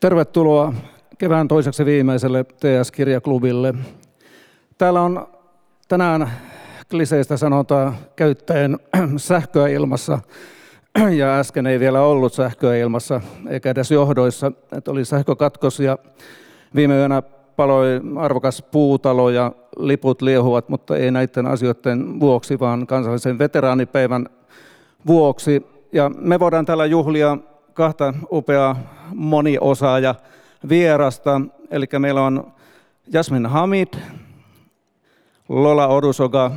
Tervetuloa kevään toiseksi viimeiselle TS-kirjaklubille. Täällä on tänään kliseistä sanotaan käyttäen sähköä ilmassa, ja äsken ei vielä ollut sähköä ilmassa, eikä edes johdoissa, että oli sähkökatkos ja viime yönä paloi arvokas puutalo ja liput liehuvat, mutta ei näiden asioiden vuoksi, vaan kansallisen veteraanipäivän vuoksi. Ja me voidaan täällä juhlia kahta upeaa moniosaaja vierasta. Eli meillä on Jasmin Hamid, Lola Odusoga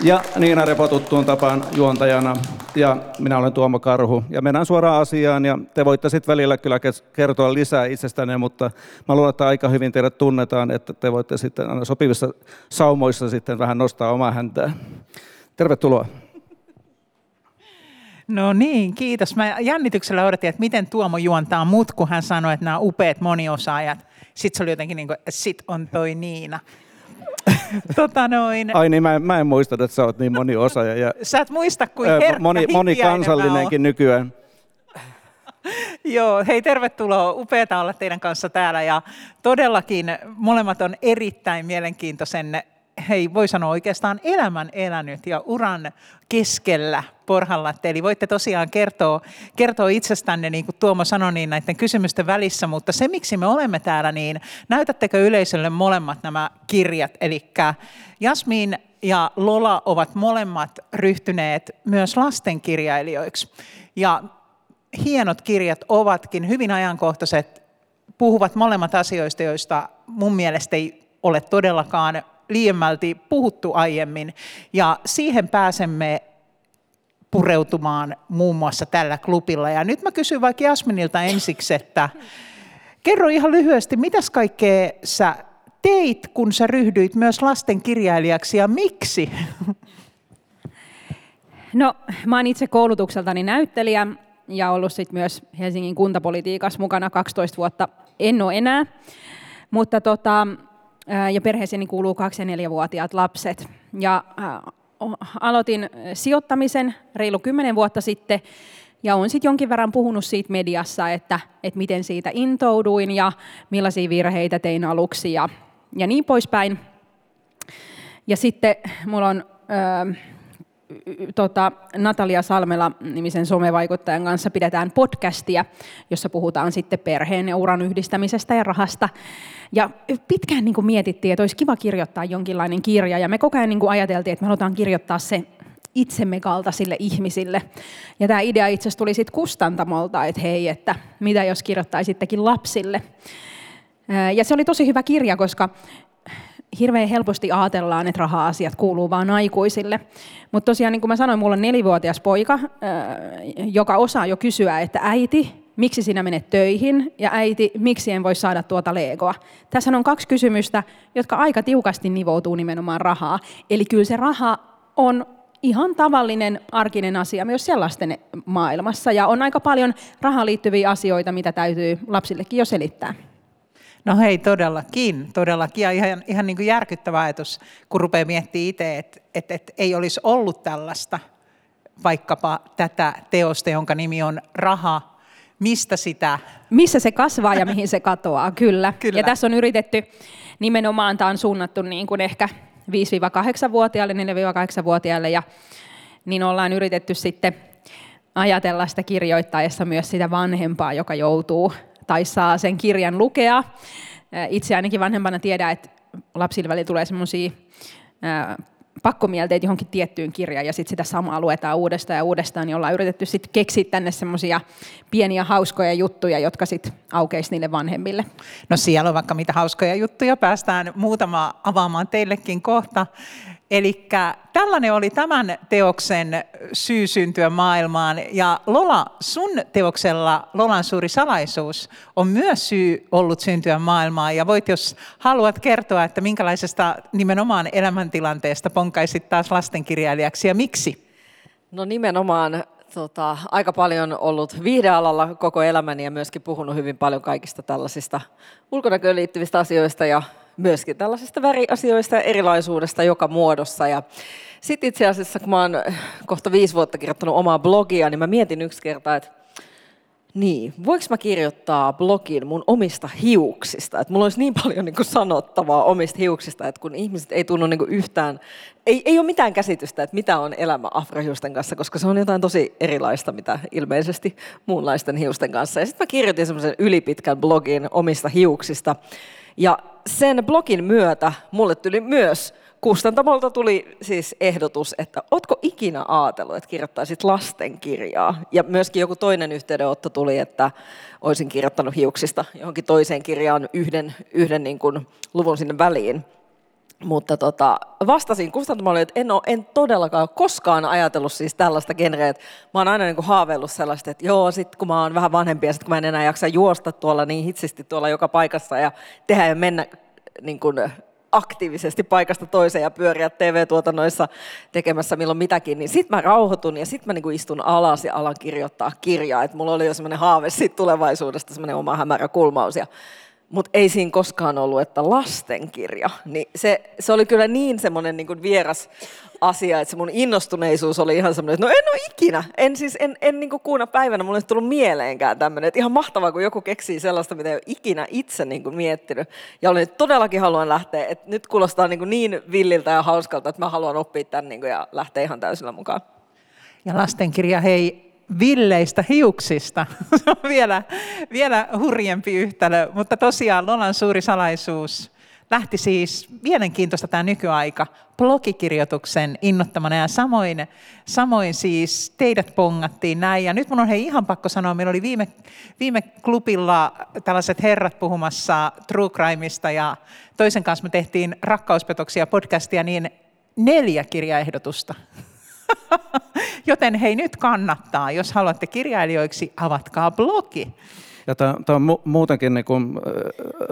ja Niina Repo tuttuun tapaan juontajana. Ja minä olen Tuomo Karhu. Ja mennään suoraan asiaan ja te voitte sitten välillä kyllä kertoa lisää itsestänne, mutta mä luulen, että aika hyvin teidät tunnetaan, että te voitte sitten aina sopivissa saumoissa sitten vähän nostaa omaa häntää. Tervetuloa. No niin, kiitos. Mä jännityksellä odotin, että miten Tuomo juontaa mut, kun hän sanoi, että nämä upeat moniosaajat. Sitten se oli jotenkin niin kuin, sit on toi Niina. tota noin. Ai niin, mä en, mä en muista, että sä oot niin moni osaaja. Ja, sä et muista, kuin herkkä moni, moni kansallinenkin nykyään. Joo, hei tervetuloa. Upeata olla teidän kanssa täällä ja todellakin molemmat on erittäin mielenkiintoisen hei, voi sanoa oikeastaan elämän elänyt ja uran keskellä porhalla. Eli voitte tosiaan kertoa, kertoa itsestänne, niin kuin Tuomo sanoi, niin näiden kysymysten välissä, mutta se, miksi me olemme täällä, niin näytättekö yleisölle molemmat nämä kirjat? Eli Jasmin ja Lola ovat molemmat ryhtyneet myös lastenkirjailijoiksi. Ja hienot kirjat ovatkin hyvin ajankohtaiset, puhuvat molemmat asioista, joista mun mielestä ei ole todellakaan liiemmälti puhuttu aiemmin. Ja siihen pääsemme pureutumaan muun muassa tällä klubilla. Ja nyt mä kysyn vaikka Jasminilta ensiksi, että kerro ihan lyhyesti, mitäs kaikkea sä teit, kun sä ryhdyit myös lastenkirjailijaksi ja miksi? No, mä oon itse koulutukseltani näyttelijä ja ollut sit myös Helsingin kuntapolitiikassa mukana 12 vuotta. En ole enää, mutta tota, ja perheeseeni kuuluu 2- ja 4-vuotiaat lapset. Ja aloitin sijoittamisen reilu 10 vuotta sitten, ja olen sitten jonkin verran puhunut siitä mediassa, että, että miten siitä intouduin ja millaisia virheitä tein aluksi ja, ja niin poispäin. Ja sitten mulla on tota, Natalia Salmela-nimisen somevaikuttajan kanssa pidetään podcastia, jossa puhutaan sitten perheen ja uran yhdistämisestä ja rahasta. Ja pitkään niin kuin mietittiin, että olisi kiva kirjoittaa jonkinlainen kirja, ja me koko ajan niin kuin ajateltiin, että me halutaan kirjoittaa se itsemme kaltaisille ihmisille. Ja tämä idea itse asiassa tuli sitten kustantamolta, että hei, että mitä jos kirjoittaisittekin lapsille. Ja se oli tosi hyvä kirja, koska hirveän helposti ajatellaan, että raha-asiat kuuluu vain aikuisille. Mutta tosiaan, niin kuin mä sanoin, mulla on nelivuotias poika, joka osaa jo kysyä, että äiti, miksi sinä menet töihin, ja äiti, miksi en voi saada tuota legoa. Tässä on kaksi kysymystä, jotka aika tiukasti nivoutuu nimenomaan rahaa. Eli kyllä se raha on ihan tavallinen arkinen asia myös sellaisten maailmassa, ja on aika paljon rahaan liittyviä asioita, mitä täytyy lapsillekin jo selittää. No hei, todellakin, todellakin. Ja ihan, ihan niin kuin järkyttävä ajatus, kun rupeaa miettimään itse, että, että, että ei olisi ollut tällaista, vaikkapa tätä teosta, jonka nimi on Raha, mistä sitä... Missä se kasvaa ja mihin se katoaa, kyllä. kyllä. Ja tässä on yritetty, nimenomaan tämä on suunnattu niin kuin ehkä 5-8-vuotiaille, 4-8-vuotiaille, ja niin ollaan yritetty sitten ajatella sitä kirjoittaessa myös sitä vanhempaa, joka joutuu tai saa sen kirjan lukea. Itse ainakin vanhempana tiedän, että lapsille välillä tulee semmoisia pakkomielteet johonkin tiettyyn kirjaan ja sitten sitä samaa luetaan uudestaan ja uudestaan, niin ollaan yritetty sitten keksiä tänne semmoisia pieniä hauskoja juttuja, jotka sitten aukeisi niille vanhemmille. No siellä on vaikka mitä hauskoja juttuja, päästään muutama avaamaan teillekin kohta. Eli tällainen oli tämän teoksen syy syntyä maailmaan. Ja Lola, sun teoksella Lolan suuri salaisuus on myös syy ollut syntyä maailmaan. Ja voit, jos haluat kertoa, että minkälaisesta nimenomaan elämäntilanteesta ponkaisit taas lastenkirjailijaksi ja miksi? No nimenomaan tota, aika paljon ollut viihdealalla koko elämäni ja myöskin puhunut hyvin paljon kaikista tällaisista ulkonäköön liittyvistä asioista ja myöskin tällaisista väriasioista ja erilaisuudesta joka muodossa. Ja sitten itse asiassa, kun mä oon kohta viisi vuotta kirjoittanut omaa blogia, niin mä mietin yksi kerta, että Niin, voiko mä kirjoittaa blogin mun omista hiuksista? Että mulla olisi niin paljon niin sanottavaa omista hiuksista, että kun ihmiset ei tunnu niin yhtään, ei, ei ole mitään käsitystä, että mitä on elämä afrohiusten kanssa, koska se on jotain tosi erilaista, mitä ilmeisesti muunlaisten hiusten kanssa. Ja sitten mä kirjoitin semmoisen ylipitkän blogin omista hiuksista. Ja sen blogin myötä mulle tuli myös kustantamolta tuli siis ehdotus, että ootko ikinä ajatellut, että kirjoittaisit lastenkirjaa? Ja myöskin joku toinen yhteydenotto tuli, että olisin kirjoittanut hiuksista johonkin toiseen kirjaan yhden, yhden niin kuin luvun sinne väliin. Mutta tota, vastasin kustantamolle, että en, ole, en todellakaan koskaan ajatellut siis tällaista genreä. Mä oon aina niin kuin haaveillut sellaista, että joo, sit kun mä oon vähän vanhempi ja sit kun mä en enää jaksa juosta tuolla niin hitsisti tuolla joka paikassa ja tehdä ja mennä niin kuin aktiivisesti paikasta toiseen ja pyöriä TV-tuotannoissa tekemässä milloin mitäkin, niin sitten mä rauhoitun ja sitten mä niinku istun alas ja alan kirjoittaa kirjaa. Et mulla oli jo semmoinen haave siitä tulevaisuudesta, semmoinen oma hämärä kulmaus. Ja mutta ei siinä koskaan ollut, että lastenkirja. Niin se, se oli kyllä niin semmoinen niin vieras asia, että se mun innostuneisuus oli ihan semmoinen, että no en ole ikinä. En siis, en, en niin kuuna päivänä mulle ei tullut mieleenkään tämmöinen. Että ihan mahtavaa, kun joku keksii sellaista, mitä ei ole ikinä itse niin kuin miettinyt. Ja olin, että todellakin haluan lähteä. Että nyt kuulostaa niin, kuin niin villiltä ja hauskalta, että mä haluan oppia tämän niin kuin, ja lähteä ihan täysillä mukaan. Ja lastenkirja, hei, villeistä hiuksista. Se on vielä, vielä hurjempi yhtälö, mutta tosiaan Lolan suuri salaisuus lähti siis mielenkiintoista tämä nykyaika blogikirjoituksen innottamana ja samoin, samoin siis teidät pongattiin näin. Ja nyt mun on hei ihan pakko sanoa, meillä oli viime, viime klubilla tällaiset herrat puhumassa True Crimeista ja toisen kanssa me tehtiin rakkauspetoksia podcastia, niin neljä kirjaehdotusta. Joten hei, nyt kannattaa. Jos haluatte kirjailijoiksi, avatkaa blogi. Ja tämä, on mu- muutenkin, niin kuin,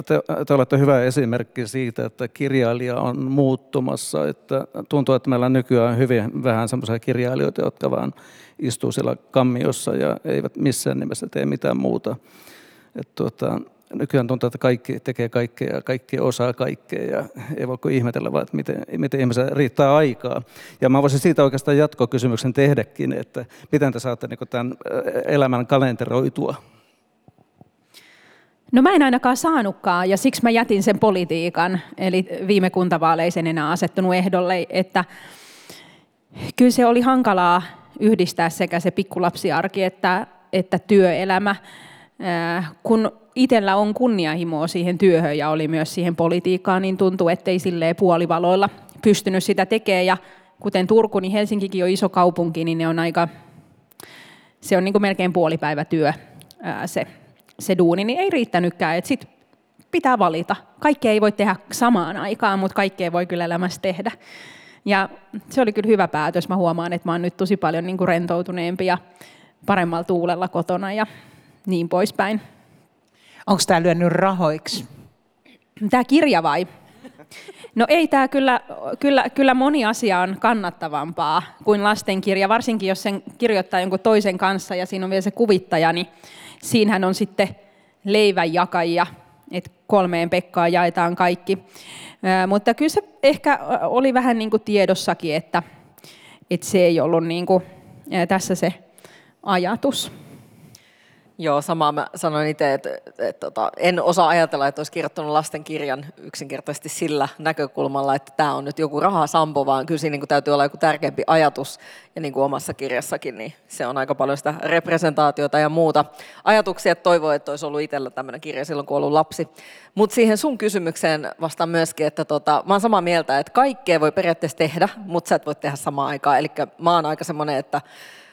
te, te olette hyvä esimerkki siitä, että kirjailija on muuttumassa. Että tuntuu, että meillä on nykyään hyvin vähän sellaisia kirjailijoita, jotka vaan istuu siellä kammiossa ja eivät missään nimessä tee mitään muuta. Että tuota, nykyään tuntuu, että kaikki tekee kaikkea kaikki osaa kaikkea ja ei voi kuin ihmetellä vaan, että miten, miten ihmisellä riittää aikaa. Ja mä voisin siitä oikeastaan jatkokysymyksen tehdäkin, että miten te saatte niin tämän elämän kalenteroitua? No mä en ainakaan saanutkaan ja siksi mä jätin sen politiikan, eli viime kuntavaaleisen enää asettunut ehdolle, että kyllä se oli hankalaa yhdistää sekä se pikkulapsiarki että, että työelämä, kun itsellä on kunnianhimoa siihen työhön ja oli myös siihen politiikkaan, niin tuntuu, ettei silleen puolivaloilla pystynyt sitä tekemään. Ja kuten Turku, niin Helsinkikin on iso kaupunki, niin ne on aika, se on niin kuin melkein puolipäivätyö se, se duuni, niin ei riittänytkään. Et sit pitää valita. Kaikkea ei voi tehdä samaan aikaan, mutta kaikkea voi kyllä elämässä tehdä. Ja se oli kyllä hyvä päätös. Mä huomaan, että mä oon nyt tosi paljon niin kuin rentoutuneempi ja paremmalla tuulella kotona ja niin poispäin. Onko tämä lyönyt rahoiksi? Tämä kirja vai? No ei tämä kyllä, kyllä, kyllä moni asia on kannattavampaa kuin lastenkirja, varsinkin jos sen kirjoittaa jonkun toisen kanssa ja siinä on vielä se kuvittaja, niin siinähän on sitten leivän jakajia, että kolmeen Pekkaan jaetaan kaikki. Mutta kyllä se ehkä oli vähän niin kuin tiedossakin, että, että se ei ollut niin kuin tässä se ajatus. Joo, samaa mä sanoin itse, että, että, että tota, en osaa ajatella, että olisi kirjoittanut lastenkirjan yksinkertaisesti sillä näkökulmalla, että tämä on nyt joku rahasampo, vaan kyllä siinä niin täytyy olla joku tärkeämpi ajatus. Ja niin kuin omassa kirjassakin, niin se on aika paljon sitä representaatiota ja muuta ajatuksia, että toivoo, että olisi ollut itsellä tämmöinen kirja silloin, kun ollut lapsi. Mutta siihen sun kysymykseen vastaan myöskin, että tota, mä oon samaa mieltä, että kaikkea voi periaatteessa tehdä, mutta sä et voi tehdä samaan aikaan. Eli mä oon aika semmoinen, että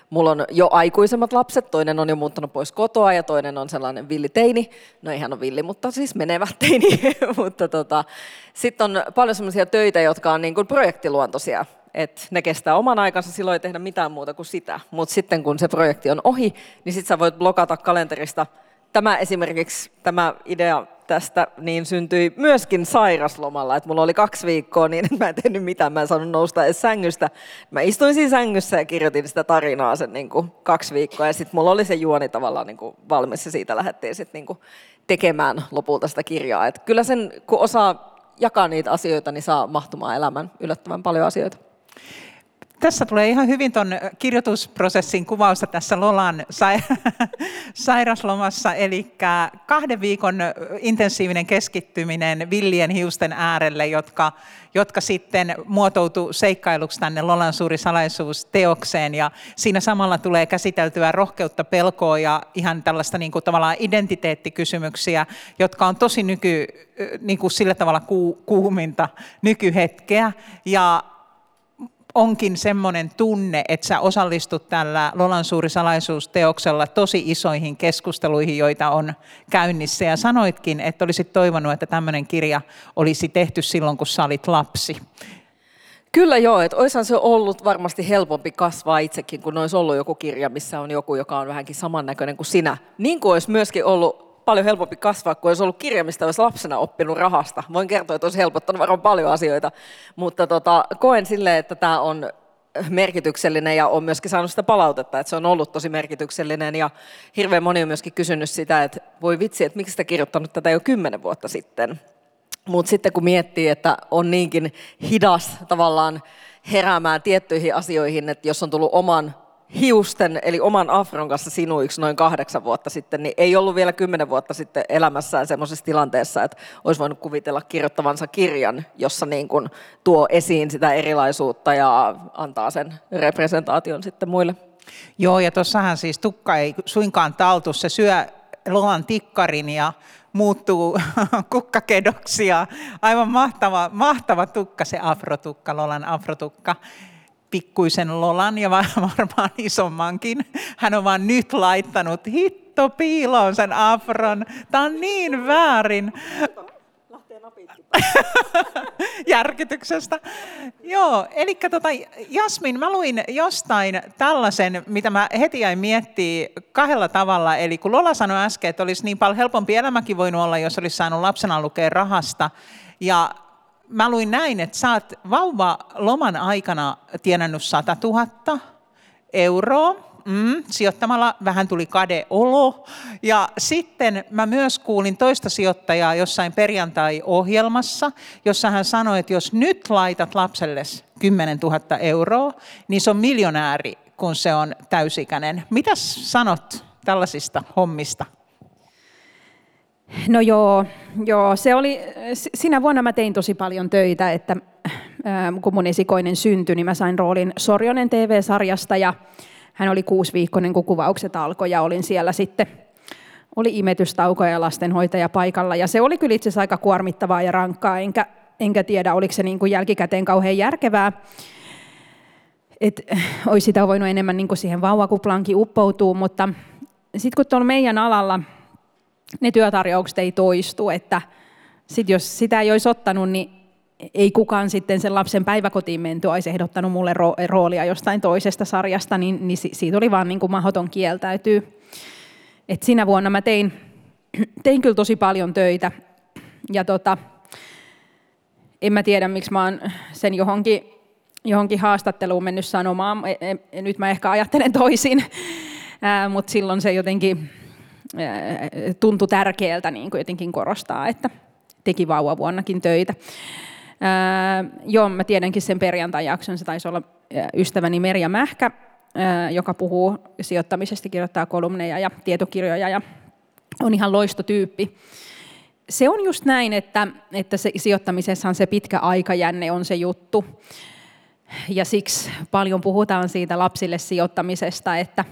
Mulla on jo aikuisemmat lapset, toinen on jo muuttanut pois kotoa ja toinen on sellainen villiteini. No ei hän ole villi, mutta siis menevä teini. mutta tota, sitten on paljon sellaisia töitä, jotka on niin kuin projektiluontoisia. Et ne kestää oman aikansa, silloin ei tehdä mitään muuta kuin sitä. Mutta sitten kun se projekti on ohi, niin sitten sä voit blokata kalenterista. Tämä esimerkiksi, tämä idea tästä niin syntyi myöskin sairaslomalla, että mulla oli kaksi viikkoa niin, että mä en tehnyt mitään, mä en saanut nousta edes sängystä. Mä istuin siinä sängyssä ja kirjoitin sitä tarinaa sen niin kuin kaksi viikkoa ja sitten mulla oli se juoni tavallaan niin kuin valmis ja siitä lähdettiin sitten niin kuin tekemään lopulta sitä kirjaa. Et kyllä sen, kun osaa jakaa niitä asioita, niin saa mahtumaan elämän yllättävän paljon asioita. Tässä tulee ihan hyvin tuon kirjoitusprosessin kuvausta tässä Lolan sairaslomassa, eli kahden viikon intensiivinen keskittyminen villien hiusten äärelle, jotka, jotka sitten muotoutuu seikkailuksi tänne Lolan suuri salaisuus teokseen, ja siinä samalla tulee käsiteltyä rohkeutta, pelkoa ja ihan tällaista niin kuin tavallaan identiteettikysymyksiä, jotka on tosi nyky, niin kuin sillä tavalla kuuminta nykyhetkeä, ja onkin semmoinen tunne, että sä osallistut tällä Lolan suuri salaisuusteoksella tosi isoihin keskusteluihin, joita on käynnissä. Ja sanoitkin, että olisit toivonut, että tämmöinen kirja olisi tehty silloin, kun sä olit lapsi. Kyllä joo, että olisihan se ollut varmasti helpompi kasvaa itsekin, kun olisi ollut joku kirja, missä on joku, joka on vähänkin samannäköinen kuin sinä. Niin kuin olisi myöskin ollut paljon helpompi kasvaa, kun olisi ollut kirja, mistä olisi lapsena oppinut rahasta. Voin kertoa, että olisi helpottanut varmaan paljon asioita, mutta tota, koen silleen, että tämä on merkityksellinen ja on myöskin saanut sitä palautetta, että se on ollut tosi merkityksellinen ja hirveän moni on myöskin kysynyt sitä, että voi vitsi, että miksi sitä kirjoittanut tätä jo kymmenen vuotta sitten. Mutta sitten kun miettii, että on niinkin hidas tavallaan heräämään tiettyihin asioihin, että jos on tullut oman hiusten, eli oman afron kanssa sinuiksi noin kahdeksan vuotta sitten, niin ei ollut vielä kymmenen vuotta sitten elämässään semmoisessa tilanteessa, että olisi voinut kuvitella kirjoittavansa kirjan, jossa niin kuin tuo esiin sitä erilaisuutta ja antaa sen representaation sitten muille. Joo, ja tuossahan siis tukka ei suinkaan taltu, se syö loan tikkarin ja muuttuu kukkakedoksi ja aivan mahtava, mahtava tukka se afrotukka, Lolan afrotukka pikkuisen Lolan ja varmaan isommankin. Hän on vaan nyt laittanut hitto piiloon sen afron. Tämä on niin väärin. Järkytyksestä. Joo, eli tota, Jasmin, mä luin jostain tällaisen, mitä mä heti jäin miettiä kahdella tavalla. Eli kun Lola sanoi äsken, että olisi niin paljon helpompi elämäkin voinut olla, jos olisi saanut lapsena lukea rahasta. Ja mä luin näin, että sä oot vauva loman aikana tienannut 100 000 euroa, mm, sijoittamalla vähän tuli kadeolo. Ja sitten mä myös kuulin toista sijoittajaa jossain perjantai-ohjelmassa, jossa hän sanoi, että jos nyt laitat lapselle 10 000 euroa, niin se on miljonääri, kun se on täysikäinen. Mitäs sanot tällaisista hommista? No joo, joo, se oli, sinä vuonna mä tein tosi paljon töitä, että kun mun esikoinen syntyi, niin mä sain roolin Sorjonen TV-sarjasta ja hän oli viikkoinen, kun kuvaukset alkoi ja olin siellä sitten, oli imetystauko ja lastenhoitaja paikalla ja se oli kyllä itse asiassa aika kuormittavaa ja rankkaa, enkä, enkä tiedä oliko se niin kuin jälkikäteen kauhean järkevää. että olisi sitä voinut enemmän niin kuin siihen vauvakuplaankin uppoutua, mutta sitten kun tuolla meidän alalla – ne työtarjoukset ei toistu, että sit jos sitä ei olisi ottanut, niin ei kukaan sitten sen lapsen päiväkotiin menty olisi ehdottanut mulle roolia jostain toisesta sarjasta, niin, niin siitä oli vaan niin kuin mahdoton kieltäytyy. Et sinä vuonna mä tein, tein kyllä tosi paljon töitä ja tota, en mä tiedä, miksi mä oon sen johonkin, johonkin haastatteluun mennyt sanomaan. E, e, nyt mä ehkä ajattelen toisin, mutta silloin se jotenkin tuntui tärkeältä niin kuin jotenkin korostaa, että teki vauvavuonnakin töitä. Ää, joo, mä tiedänkin sen perjantai-jakson, se taisi olla ystäväni Merja Mähkä, joka puhuu sijoittamisesta, kirjoittaa kolumneja ja tietokirjoja ja on ihan loistotyyppi. Se on just näin, että, että se, sijoittamisessahan se pitkä aikajänne on se juttu. Ja siksi paljon puhutaan siitä lapsille sijoittamisesta, että,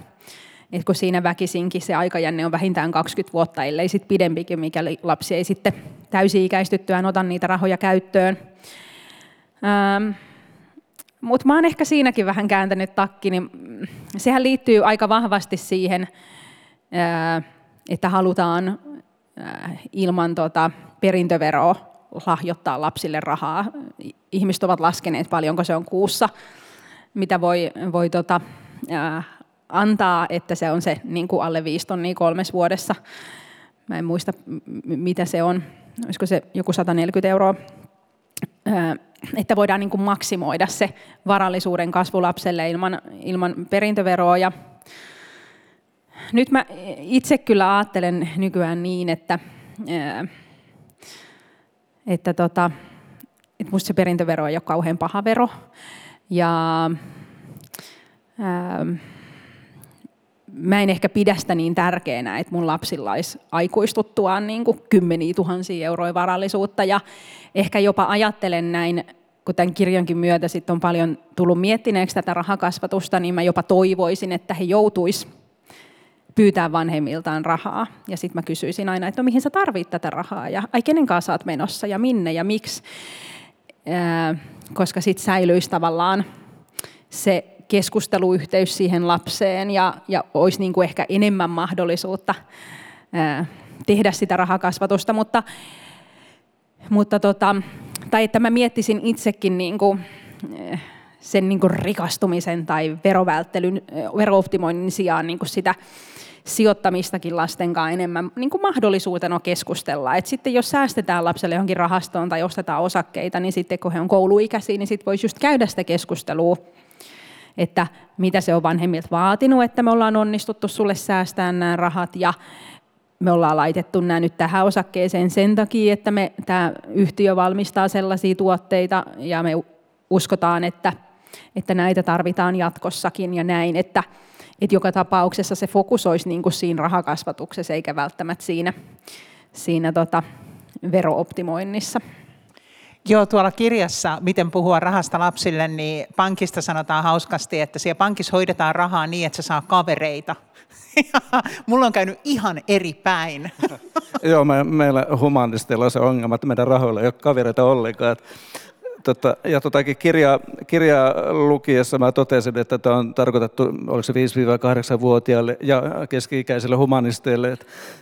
että kun siinä väkisinkin se aikajänne on vähintään 20 vuotta, ellei sitten pidempikin, mikäli lapsi ei sitten täysi-ikäistyttyään ota niitä rahoja käyttöön. Ähm, Mutta mä oon ehkä siinäkin vähän kääntänyt takki, niin sehän liittyy aika vahvasti siihen, että halutaan ilman tota perintöveroa lahjoittaa lapsille rahaa. Ihmiset ovat laskeneet paljonko se on kuussa, mitä voi, voi tota, antaa, että se on se niin kuin alle viisi tonnia kolmes vuodessa. Mä en muista, mitä se on. Olisiko se joku 140 euroa? Että voidaan niin kuin maksimoida se varallisuuden kasvu lapselle ilman, ilman perintöveroa. Ja nyt mä itse kyllä ajattelen nykyään niin, että, että, tota, että musta se perintövero ei ole kauhean paha vero. Ja Ähm, mä en ehkä pidä sitä niin tärkeänä, että mun lapsilla olisi aikuistuttuaan niin kuin kymmeniä tuhansia euroja varallisuutta. Ja ehkä jopa ajattelen näin, kun tämän kirjankin myötä sit on paljon tullut miettineeksi tätä rahakasvatusta, niin mä jopa toivoisin, että he joutuis pyytää vanhemmiltaan rahaa. Ja sitten mä kysyisin aina, että no mihin sä tarvit tätä rahaa ja ai kenen kanssa oot menossa ja minne ja miksi. Ää, koska sitten säilyisi tavallaan se keskusteluyhteys siihen lapseen ja, ja olisi niin kuin ehkä enemmän mahdollisuutta ää, tehdä sitä rahakasvatusta, mutta, mutta tota, tai että mä miettisin itsekin niin kuin, sen niin kuin rikastumisen tai verovälttelyn, verooptimoinnin sijaan niin kuin sitä sijoittamistakin lasten kanssa enemmän niin kuin mahdollisuutena keskustella. Et sitten jos säästetään lapselle johonkin rahastoon tai ostetaan osakkeita, niin sitten kun he on kouluikäisiä, niin sitten voisi just käydä sitä keskustelua että mitä se on vanhemmilta vaatinut, että me ollaan onnistuttu sulle säästää nämä rahat ja me ollaan laitettu nämä nyt tähän osakkeeseen sen takia, että me, tämä yhtiö valmistaa sellaisia tuotteita ja me uskotaan, että, että näitä tarvitaan jatkossakin ja näin, että, että joka tapauksessa se fokus olisi niin kuin siinä rahakasvatuksessa eikä välttämättä siinä, siinä tota verooptimoinnissa. Joo, tuolla kirjassa, miten puhua rahasta lapsille, niin pankista sanotaan hauskasti, että siellä pankissa hoidetaan rahaa niin, että se saa kavereita. Mulla on käynyt ihan eri päin. Joo, me, meillä humanisteilla on se ongelma, että meidän rahoilla ei ole kavereita ollenkaan. Tota, ja totakin kirjaa, kirjaa lukiessa mä totesin, että tämä on tarkoitettu, oliko se 5-8-vuotiaille ja keski-ikäisille humanisteille.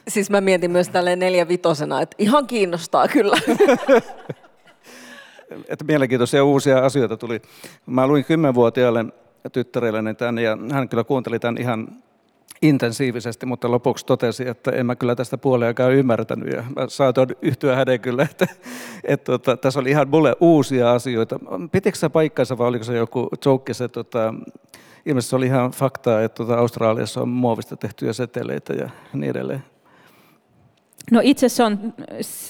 Siis mä mietin myös tälle neljä vitosena, että ihan kiinnostaa kyllä. että mielenkiintoisia uusia asioita tuli. Mä luin kymmenvuotiaalle tyttärelleni tämän ja hän kyllä kuunteli tämän ihan intensiivisesti, mutta lopuksi totesi, että en mä kyllä tästä puoleakaan ymmärtänyt ja mä saatoin yhtyä hänen kyllä, että, että, että tota, tässä oli ihan mulle uusia asioita. Pitikö se paikkansa vai oliko se joku joke, se tota, ilmeisesti se oli ihan faktaa, että tota, Australiassa on muovista tehtyjä seteleitä ja niin edelleen. No itse se on,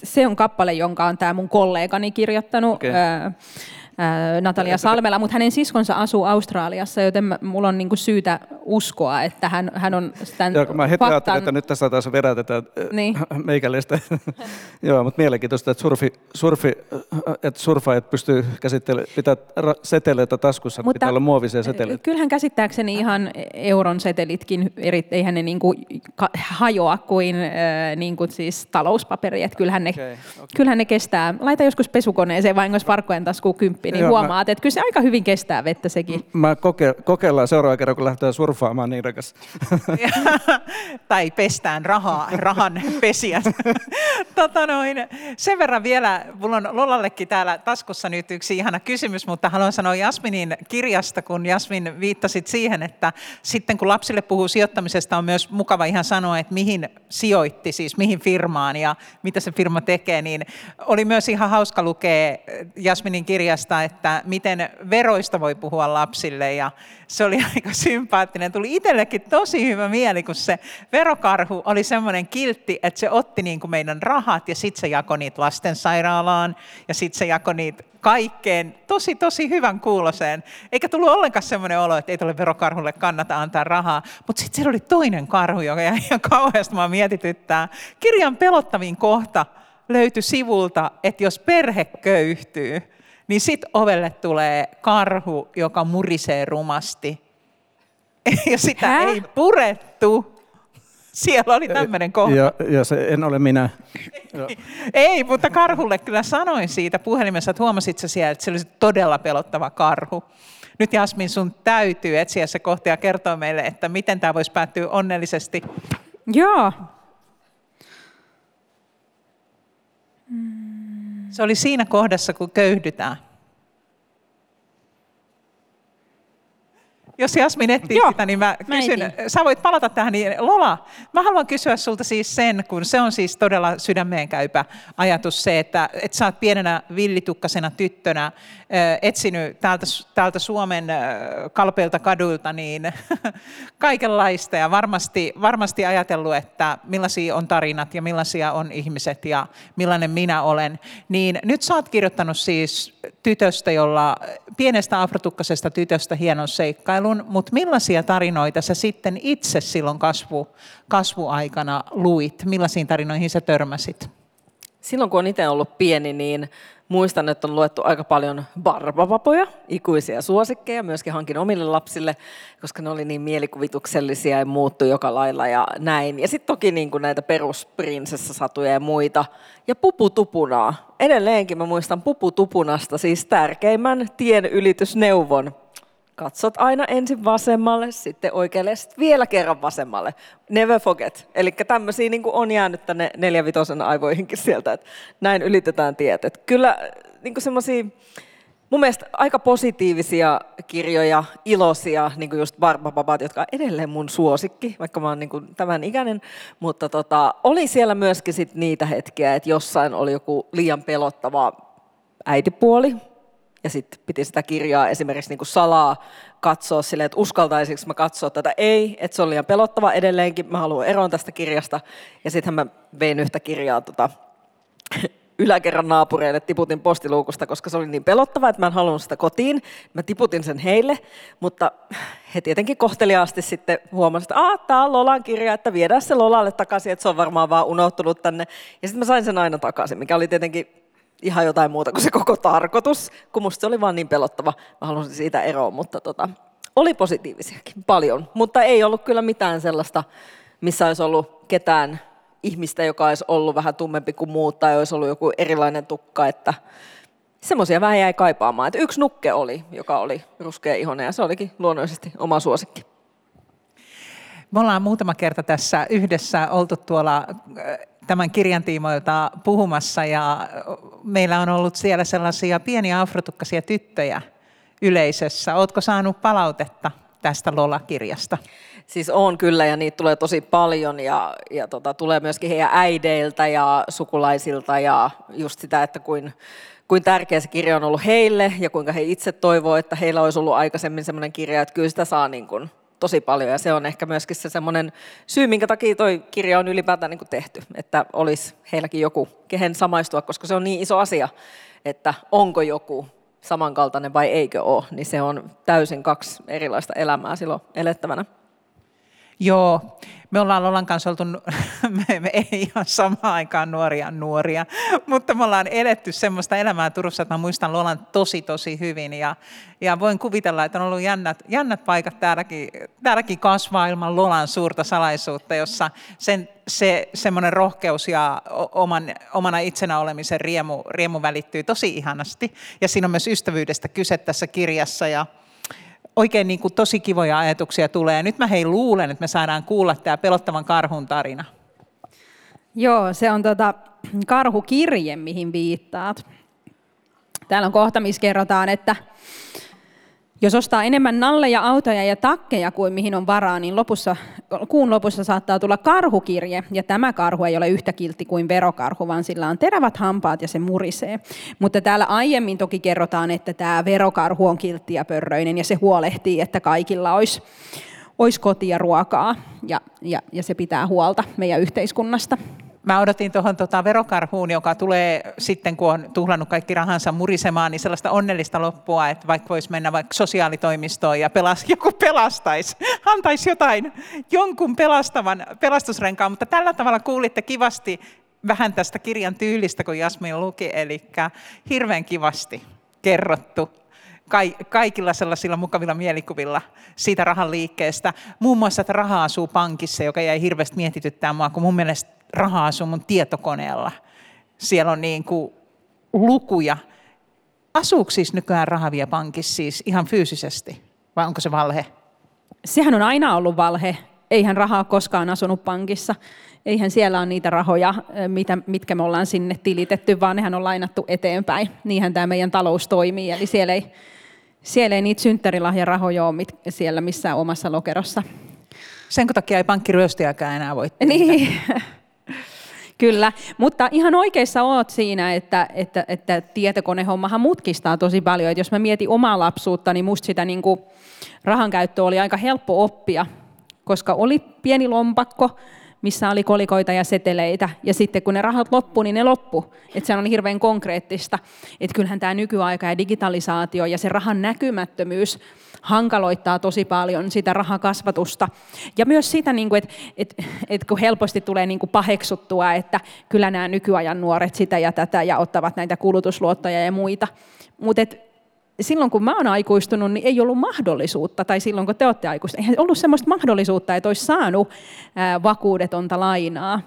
se on kappale, jonka on tämä mun kollegani kirjoittanut. Okay. Natalia Salmela, mutta hänen siskonsa asuu Australiassa, joten mulla on niinku syytä uskoa, että hän, hän on tämän Joo, mä heti faktan... ajattelin, että nyt tässä taas vedätetään niin. meikäläistä. Joo, mutta mielenkiintoista, että, surfi, surfi, että surfaajat pystyy käsittelemään, pitää seteleitä taskussa, mutta pitää olla muovisia seteleitä. Kyllähän käsittääkseni ihan euron setelitkin, eri, eihän ne niinku hajoa kuin, äh, niinku siis talouspaperi, että kyllähän ne, okay, okay. kyllähän ne kestää. Laita joskus pesukoneeseen vahingossa farkkojen taskuun kymppi, niin Joo, huomaat, mä... että kyllä se aika hyvin kestää vettä sekin. Mä koke- kokeillaan seuraava kerran, kun lähtee surffaamaan niin rakas. tai pestään rahaa, rahan pesijät. tota noin, sen verran vielä, mulla on Lolallekin täällä taskussa nyt yksi ihana kysymys, mutta haluan sanoa Jasminin kirjasta, kun Jasmin viittasit siihen, että sitten kun lapsille puhuu sijoittamisesta, on myös mukava ihan sanoa, että mihin sijoitti, siis mihin firmaan ja mitä se firma tekee, niin oli myös ihan hauska lukea Jasminin kirjasta, että miten veroista voi puhua lapsille ja se oli aika sympaattinen. Tuli itsellekin tosi hyvä mieli, kun se verokarhu oli semmoinen kiltti, että se otti niin kuin meidän rahat ja sitten se jakoi niitä lastensairaalaan ja sitten se jakoi niitä kaikkeen tosi, tosi hyvän kuuloseen. Eikä tullut ollenkaan semmoinen olo, että ei tuolle verokarhulle kannata antaa rahaa. Mutta sitten siellä oli toinen karhu, joka jäi ihan kauheasti vaan mietityttää. Kirjan pelottavin kohta löytyi sivulta, että jos perhe köyhtyy, niin sitten ovelle tulee karhu, joka murisee rumasti. Ja sitä Hä? ei purettu. Siellä oli tämmöinen kohta. Ja, ja se en ole minä. ei, mutta karhulle kyllä sanoin siitä puhelimessa, että huomasit sä siellä, että se olisi todella pelottava karhu. Nyt Jasmin, sun täytyy etsiä se kohta ja kertoa meille, että miten tämä voisi päättyä onnellisesti. Joo. Se oli siinä kohdassa, kun köyhdytään. Jos Jasmin etsii Joo, sitä, niin mä kysyn, mä sä voit palata tähän, niin Lola, mä haluan kysyä sulta siis sen, kun se on siis todella sydämeen käypä ajatus se, että, että sä oot pienenä villitukkasena tyttönä etsinyt täältä, täältä Suomen kalpeilta kadulta niin kaikenlaista. Ja varmasti, varmasti ajatellut, että millaisia on tarinat ja millaisia on ihmiset ja millainen minä olen. Niin nyt sä oot kirjoittanut siis tytöstä, jolla pienestä afrotukkasesta tytöstä hienon seikkailu lueskelun, mutta millaisia tarinoita sä sitten itse silloin kasvu, kasvuaikana luit? Millaisiin tarinoihin sä törmäsit? Silloin kun on itse ollut pieni, niin muistan, että on luettu aika paljon barbavapoja, ikuisia suosikkeja, myöskin hankin omille lapsille, koska ne oli niin mielikuvituksellisia ja muuttu joka lailla ja näin. Ja sitten toki niin kuin näitä perusprinsessasatuja ja muita. Ja puputupunaa. Edelleenkin mä muistan puputupunasta, siis tärkeimmän tien ylitysneuvon katsot aina ensin vasemmalle, sitten oikealle, sitten vielä kerran vasemmalle. Never forget. Eli tämmöisiä niin on jäänyt tänne neljävitosen aivoihinkin sieltä, että näin ylitetään tiet. Että kyllä niin semmoisia mun mielestä aika positiivisia kirjoja, iloisia, niin kuin just Barbababat, jotka on edelleen mun suosikki, vaikka mä oon niin kuin tämän ikäinen, mutta tota, oli siellä myöskin sit niitä hetkiä, että jossain oli joku liian pelottava äitipuoli, ja sitten piti sitä kirjaa esimerkiksi niin kuin salaa katsoa silleen, että uskaltaisinko mä katsoa tätä. Ei, että se oli liian pelottava edelleenkin, mä haluan eroon tästä kirjasta. Ja sitten mä vein yhtä kirjaa tota, yläkerran naapureille, tiputin postiluukusta, koska se oli niin pelottava, että mä en halunnut sitä kotiin. Mä tiputin sen heille, mutta he tietenkin kohteliaasti sitten huomasivat, että tämä on Lolan kirja, että viedään se Lolalle takaisin, että se on varmaan vaan unohtunut tänne. Ja sitten mä sain sen aina takaisin, mikä oli tietenkin ihan jotain muuta kuin se koko tarkoitus, kun musta se oli vaan niin pelottava. Mä halusin siitä eroa, mutta tota, oli positiivisiakin paljon. Mutta ei ollut kyllä mitään sellaista, missä olisi ollut ketään ihmistä, joka olisi ollut vähän tummempi kuin muut tai olisi ollut joku erilainen tukka, että semmoisia vähän jäi kaipaamaan. Että yksi nukke oli, joka oli ruskea ihonen ja se olikin luonnollisesti oma suosikki. Me ollaan muutama kerta tässä yhdessä oltu tuolla tämän kirjan tiimoilta puhumassa ja meillä on ollut siellä sellaisia pieniä afrotukkaisia tyttöjä yleisössä. Oletko saanut palautetta tästä Lola-kirjasta? Siis on kyllä ja niitä tulee tosi paljon ja, ja tota, tulee myöskin heidän äideiltä ja sukulaisilta ja just sitä, että kuin, kuin tärkeä se kirja on ollut heille ja kuinka he itse toivoo, että heillä olisi ollut aikaisemmin sellainen kirja, että kyllä sitä saa niin kuin tosi paljon ja se on ehkä myöskin se semmoinen syy, minkä takia toi kirja on ylipäätään niin kuin tehty, että olisi heilläkin joku, kehen samaistua, koska se on niin iso asia, että onko joku samankaltainen vai eikö ole, niin se on täysin kaksi erilaista elämää silloin elettävänä. Joo, me ollaan Lolan kanssa oltu, me, me ei ihan samaan aikaan nuoria nuoria, mutta me ollaan eletty semmoista elämää Turussa, että mä muistan Lolan tosi tosi hyvin. Ja, ja voin kuvitella, että on ollut jännät, jännät paikat täälläkin, täälläkin kasvaa ilman Lolan suurta salaisuutta, jossa sen, se semmoinen rohkeus ja oman, omana itsenä olemisen riemu, riemu välittyy tosi ihanasti. Ja siinä on myös ystävyydestä kyse tässä kirjassa. Ja oikein niin kuin tosi kivoja ajatuksia tulee. Nyt mä hei luulen, että me saadaan kuulla tämä pelottavan karhun tarina. Joo, se on tota karhukirje, mihin viittaat. Täällä on kohta, missä kerrotaan, että jos ostaa enemmän nalleja, autoja ja takkeja kuin mihin on varaa, niin lopussa, kuun lopussa saattaa tulla karhukirje. Ja tämä karhu ei ole yhtä kiltti kuin verokarhu, vaan sillä on terävät hampaat ja se murisee. Mutta täällä aiemmin toki kerrotaan, että tämä verokarhu on kiltti ja pörröinen ja se huolehtii, että kaikilla olisi, olisi koti ja ruokaa. Ja, ja, ja se pitää huolta meidän yhteiskunnasta. Mä odotin tuohon tota verokarhuun, joka tulee sitten, kun on tuhlannut kaikki rahansa murisemaan, niin sellaista onnellista loppua, että vaikka voisi mennä vaikka sosiaalitoimistoon ja pelas, joku pelastaisi, antaisi jotain, jonkun pelastavan pelastusrenkaan, mutta tällä tavalla kuulitte kivasti vähän tästä kirjan tyylistä, kun Jasmin luki, eli hirveän kivasti kerrottu kaikilla sellaisilla mukavilla mielikuvilla siitä rahan liikkeestä. Muun muassa, että raha asuu pankissa, joka jäi hirveästi mietityttää mua, kun mun mielestä rahaa asuu mun tietokoneella. Siellä on niin kuin lukuja. Asuuko siis nykyään raha vielä pankissa siis ihan fyysisesti vai onko se valhe? Sehän on aina ollut valhe. Eihän rahaa koskaan asunut pankissa. Eihän siellä ole niitä rahoja, mitä, mitkä me ollaan sinne tilitetty, vaan nehän on lainattu eteenpäin. Niinhän tämä meidän talous toimii. Eli siellä ei, siellä ei niitä synttärilahjarahoja ole mit, siellä missään omassa lokerossa. Sen takia ei pankkiryöstiäkään enää voi Niin. Kyllä, mutta ihan oikeassa oot siinä, että, että, että tietokonehommahan mutkistaa tosi paljon. Että jos mä mietin omaa lapsuutta, niin musta sitä niin rahan käyttö oli aika helppo oppia, koska oli pieni lompakko, missä oli kolikoita ja seteleitä, ja sitten kun ne rahat loppu, niin ne loppu. Että se on hirveän konkreettista. Että kyllähän tämä nykyaika ja digitalisaatio ja se rahan näkymättömyys hankaloittaa tosi paljon sitä rahakasvatusta. Ja myös sitä, niin kuin, että, kun helposti tulee niin kuin paheksuttua, että kyllä nämä nykyajan nuoret sitä ja tätä ja ottavat näitä kulutusluottoja ja muita. Mutta silloin kun mä oon aikuistunut, niin ei ollut mahdollisuutta, tai silloin kun te olette aikuistuneet, ei ollut sellaista mahdollisuutta, että olisi saanut vakuudetonta lainaa.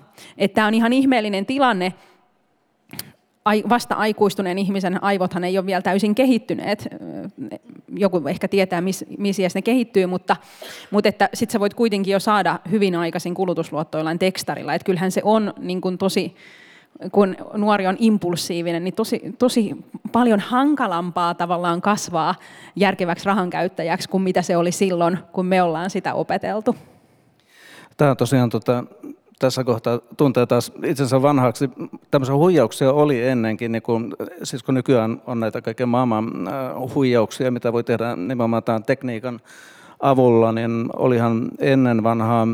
Tämä on ihan ihmeellinen tilanne, vasta aikuistuneen ihmisen aivothan ei ole vielä täysin kehittyneet. Joku ehkä tietää, missä ne kehittyy, mutta, mutta että sit sä voit kuitenkin jo saada hyvin aikaisin kulutusluottoillain tekstarilla. Että kyllähän se on niin kuin tosi, kun nuori on impulsiivinen, niin tosi, tosi paljon hankalampaa tavallaan kasvaa järkeväksi rahankäyttäjäksi kuin mitä se oli silloin, kun me ollaan sitä opeteltu. Tämä on tosiaan tota, tässä kohtaa tuntee taas itsensä vanhaksi. Tämmöisiä huijauksia oli ennenkin, niin kun, siis kun nykyään on näitä kaiken maailman äh, huijauksia, mitä voi tehdä nimenomaan tämän tekniikan avulla, niin olihan ennen vanhaa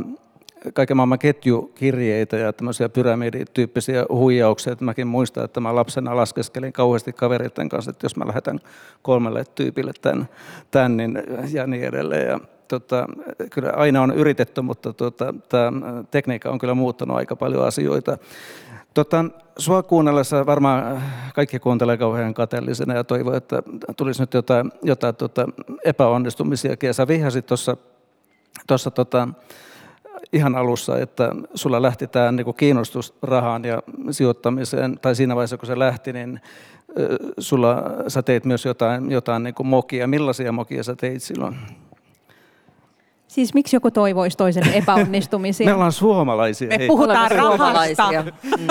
kaiken maailman ketjukirjeitä ja tämmöisiä pyramidityyppisiä huijauksia. Että mäkin muistan, että mä lapsena laskeskelin kauheasti kavereiden kanssa, että jos mä lähetän kolmelle tyypille tämän, tämän niin, ja niin edelleen. Ja tota, kyllä aina on yritetty, mutta tota, tämä tekniikka on kyllä muuttanut aika paljon asioita. Tota, sua kuunnellessa varmaan kaikki kuuntelee kauhean kateellisena ja toivoo, että tulisi nyt jotain, jotain tota, epäonnistumisia. Ja sä vihjasit tuossa tota, ihan alussa, että sulla lähti tämä niin kiinnostus rahaan ja sijoittamiseen, tai siinä vaiheessa kun se lähti, niin sulla, sä teit myös jotain, jotain niin mokia. Millaisia mokia sä teit silloin? Siis miksi joku toivoisi toisen epäonnistumisia? Me ollaan suomalaisia. Me hei. puhutaan rahasta. Mm.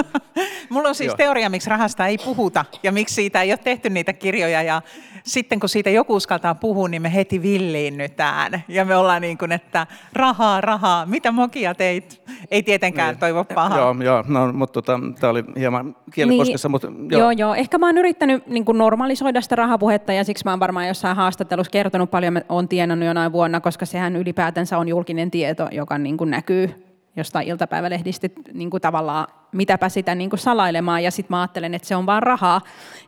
Mulla on siis Joo. teoria, miksi rahasta ei puhuta ja miksi siitä ei ole tehty niitä kirjoja. Ja sitten kun siitä joku uskaltaa puhua, niin me heti villiinnytään. Ja me ollaan niin kuin, että rahaa, rahaa. Mitä mokia teit? Ei tietenkään niin. toivo pahaa. Joo, joo no, mutta tota, tämä oli hieman kieliposkessa. Niin, mutta, joo. joo, joo. Ehkä mä oon yrittänyt niin kuin normalisoida sitä rahapuhetta ja siksi mä oon varmaan jossain haastattelussa kertonut paljon, mä oon tienannut jonain vuonna, koska sehän ylipäätänsä on julkinen tieto, joka niin kuin näkyy jostain iltapäivälehdistä niin kuin tavallaan, mitäpä sitä niin kuin salailemaan, ja sitten mä ajattelen, että se on vaan rahaa,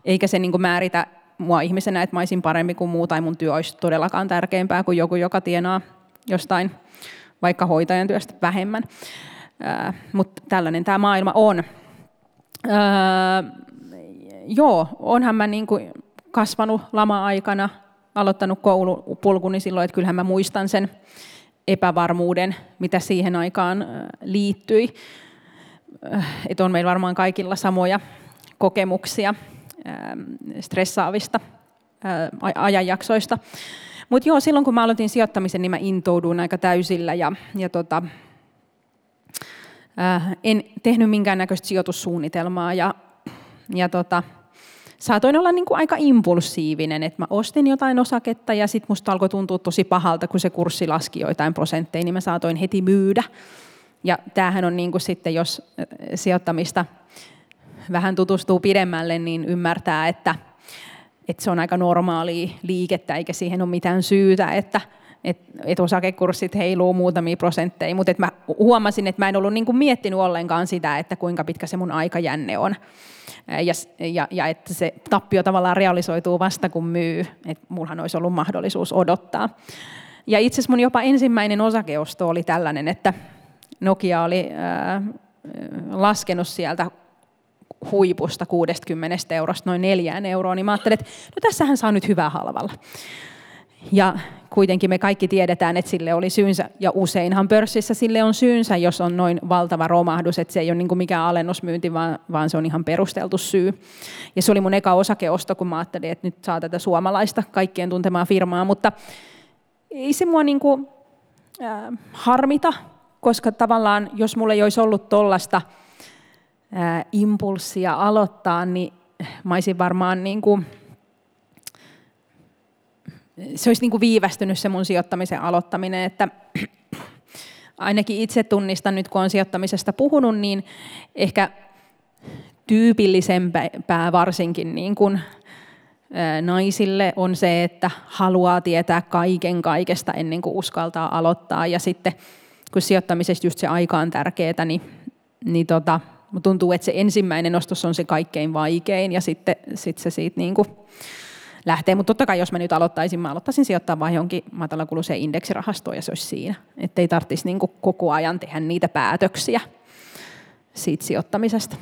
eikä se niin kuin määritä mua ihmisenä, että mä olisin parempi kuin muu, tai mun työ olisi todellakaan tärkeämpää kuin joku, joka tienaa jostain vaikka hoitajan työstä vähemmän. Äh, Mutta tällainen tämä maailma on. Äh, joo, onhan mä niin kuin kasvanut lama-aikana, aloittanut koulupulkuni silloin, että kyllähän mä muistan sen epävarmuuden, mitä siihen aikaan liittyi. Että on meillä varmaan kaikilla samoja kokemuksia stressaavista ajanjaksoista. Mutta joo, silloin kun mä aloitin sijoittamisen, niin mä intouduin aika täysillä ja, ja tota, en tehnyt minkäännäköistä sijoitussuunnitelmaa ja, ja tota, saatoin olla niin kuin aika impulsiivinen, että mä ostin jotain osaketta ja sitten musta alkoi tuntua tosi pahalta, kun se kurssi laski joitain prosentteja, niin mä saatoin heti myydä. Ja tämähän on niin kuin sitten, jos äh, sijoittamista vähän tutustuu pidemmälle, niin ymmärtää, että, että se on aika normaalia liikettä, eikä siihen ole mitään syytä, että, että, että osakekurssit heiluu muutamia prosentteja, mutta mä huomasin, että mä en ollut niin kuin miettinyt ollenkaan sitä, että kuinka pitkä se mun aikajänne on ja, ja, ja että se tappio tavallaan realisoituu vasta kun myy, että mullahan olisi ollut mahdollisuus odottaa. Ja itse asiassa mun jopa ensimmäinen osakeosto oli tällainen, että Nokia oli ää, laskenut sieltä huipusta 60 eurosta noin neljään euroon, niin mä ajattelin, että no tässähän saa nyt hyvää halvalla. Ja kuitenkin me kaikki tiedetään, että sille oli syynsä, ja useinhan pörssissä sille on syynsä, jos on noin valtava romahdus, että se ei ole niin mikään alennusmyynti, vaan, vaan se on ihan perusteltu syy. Ja se oli mun eka osakeosto, kun mä ajattelin, että nyt saa tätä suomalaista kaikkien tuntemaa firmaa, mutta ei se mua niin kuin, äh, harmita, koska tavallaan jos mulla ei olisi ollut tollasta äh, impulssia aloittaa, niin mä olisin varmaan niin kuin, se olisi niin kuin viivästynyt se mun sijoittamisen aloittaminen, että ainakin itse tunnistan nyt, kun olen sijoittamisesta puhunut, niin ehkä tyypillisempää varsinkin niin kuin naisille on se, että haluaa tietää kaiken kaikesta ennen kuin uskaltaa aloittaa. Ja sitten kun sijoittamisesta just se aika on tärkeää, niin, niin tota, tuntuu, että se ensimmäinen ostos on se kaikkein vaikein ja sitten sit se siitä niin kuin lähtee. Mutta totta kai jos mä nyt aloittaisin, mä aloittaisin sijoittaa vain johonkin matalakuluiseen indeksirahastoon ja se olisi siinä. Että ei tarvitsisi niin koko ajan tehdä niitä päätöksiä siitä sijoittamisesta.